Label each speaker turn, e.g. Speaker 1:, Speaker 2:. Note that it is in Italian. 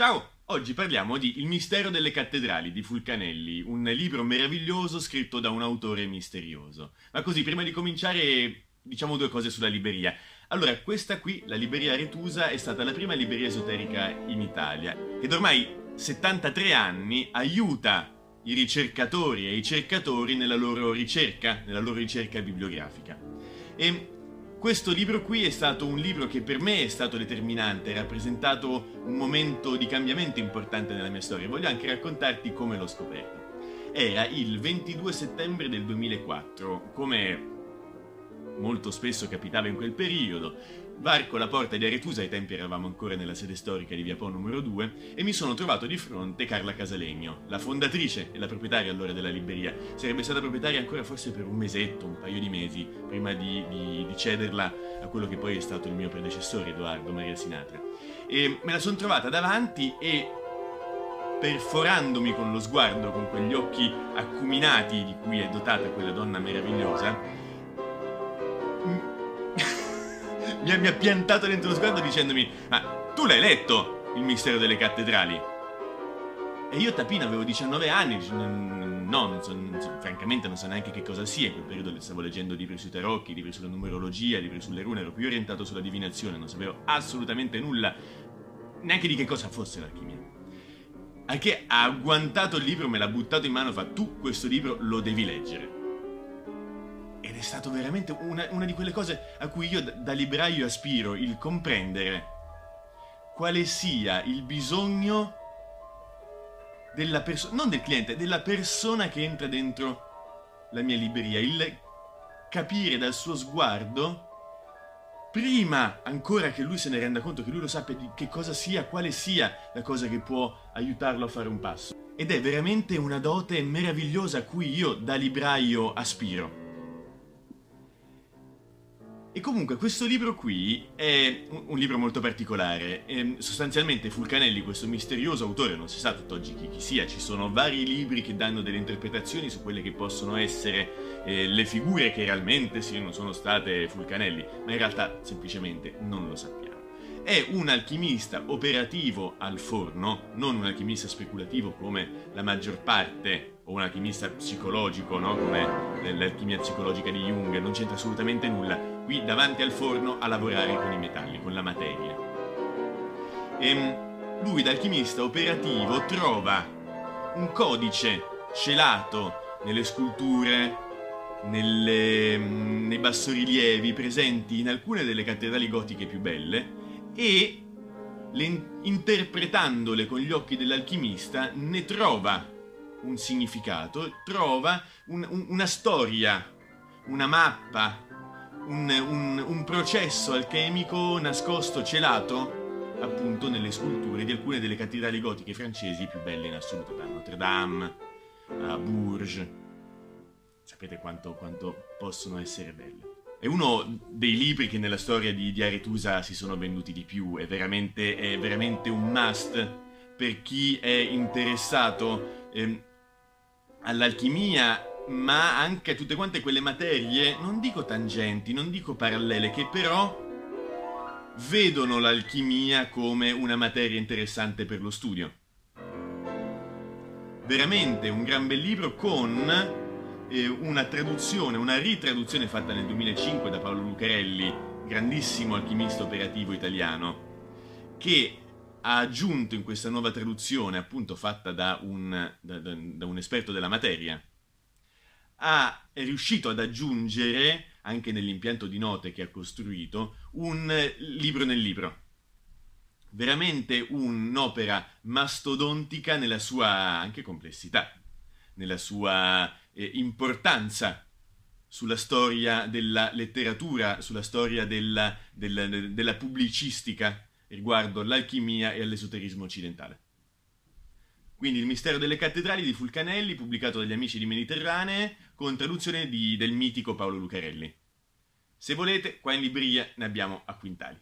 Speaker 1: Ciao! Oggi parliamo di Il mistero delle cattedrali di Fulcanelli, un libro meraviglioso scritto da un autore misterioso. Ma così, prima di cominciare, diciamo due cose sulla libreria. Allora, questa qui, la libreria Retusa, è stata la prima libreria esoterica in Italia, ed ormai 73 anni aiuta i ricercatori e i cercatori nella loro ricerca, nella loro ricerca bibliografica. E questo libro qui è stato un libro che per me è stato determinante, ha rappresentato un momento di cambiamento importante nella mia storia. Voglio anche raccontarti come l'ho scoperto. Era il 22 settembre del 2004, come molto spesso capitava in quel periodo, varco la porta di Aretusa, ai tempi eravamo ancora nella sede storica di Via Po numero 2, e mi sono trovato di fronte Carla Casalegno, la fondatrice e la proprietaria allora della libreria. Sarebbe stata proprietaria ancora forse per un mesetto, un paio di mesi, prima di, di, di cederla a quello che poi è stato il mio predecessore, Edoardo Maria Sinatra. E me la sono trovata davanti e perforandomi con lo sguardo, con quegli occhi acuminati di cui è dotata quella donna meravigliosa, mi ha, mi ha piantato dentro lo sguardo dicendomi ma tu l'hai letto il mistero delle cattedrali? E io tapino avevo 19 anni, no, non so, non so, francamente non so neanche che cosa sia, in quel periodo stavo leggendo libri sui tarocchi, libri sulla numerologia, libri sulle rune, ero più orientato sulla divinazione, non sapevo assolutamente nulla, neanche di che cosa fosse l'alchimia. Al che ha agguantato il libro, me l'ha buttato in mano, fa tu questo libro lo devi leggere è stato veramente una, una, di quelle cose a cui io da libraio aspiro, il comprendere quale sia il bisogno della persona, non del cliente, della persona che entra dentro la mia libreria, il capire dal suo sguardo, prima ancora che lui se ne renda conto, che lui lo sappia di che cosa sia, quale sia la cosa che può aiutarlo a fare un passo. Ed è veramente una dote meravigliosa a cui io da libraio aspiro. E comunque questo libro qui è un, libro molto particolare. Ehm, sostanzialmente Fulcanelli, questo misterioso autore, non si sa tutt'oggi chi, chi, sia, ci sono vari libri che danno delle interpretazioni su quelle che possono essere eh, le figure che realmente sì, non sono state Fulcanelli, ma in realtà semplicemente non lo sappiamo. È un alchimista operativo al forno, non un alchimista speculativo come la maggior parte o un alchimista psicologico, no? come l'alchimia psicologica di Jung, non c'entra assolutamente nulla, qui davanti al forno a lavorare con i metalli, con la materia. E ehm, lui, alchimista operativo, trova un codice celato nelle sculture, nelle, nei bassorilievi presenti in alcune delle cattedrali gotiche più belle e le, interpretandole con gli occhi dell'alchimista ne trova un significato, trova un, un, una storia, una mappa, un, un, processo alchemico nascosto, celato appunto nelle sculture di alcune delle cattedrali gotiche francesi più belle in assoluto, da Notre Dame a Bourges. Sapete quanto, quanto possono essere belle. È uno dei libri che nella storia di, di Aretusa si sono venduti di più, è veramente, è veramente un must per chi è interessato eh, all'alchimia, ma anche a tutte quante quelle materie, non dico tangenti, non dico parallele, che però vedono l'alchimia come una materia interessante per lo studio. Veramente un gran bel libro con eh, una traduzione, una ritraduzione fatta nel 2005 da Paolo Lucarelli, grandissimo alchimista operativo italiano, che ha aggiunto in questa nuova traduzione, appunto fatta da un, da, da, da un esperto della materia, ha, è riuscito ad aggiungere, anche nell'impianto di note che ha costruito, un libro nel libro. Veramente un'opera mastodontica nella sua anche complessità, nella sua eh, importanza sulla storia della letteratura, sulla storia della, della, della pubblicistica riguardo l'alchimia e all'esoterismo occidentale. Quindi il mistero delle cattedrali di Fulcanelli, pubblicato dagli amici di Mediterranee, con traduzione di, del mitico Paolo Lucarelli. Se volete, qua in libreria ne abbiamo a quintali.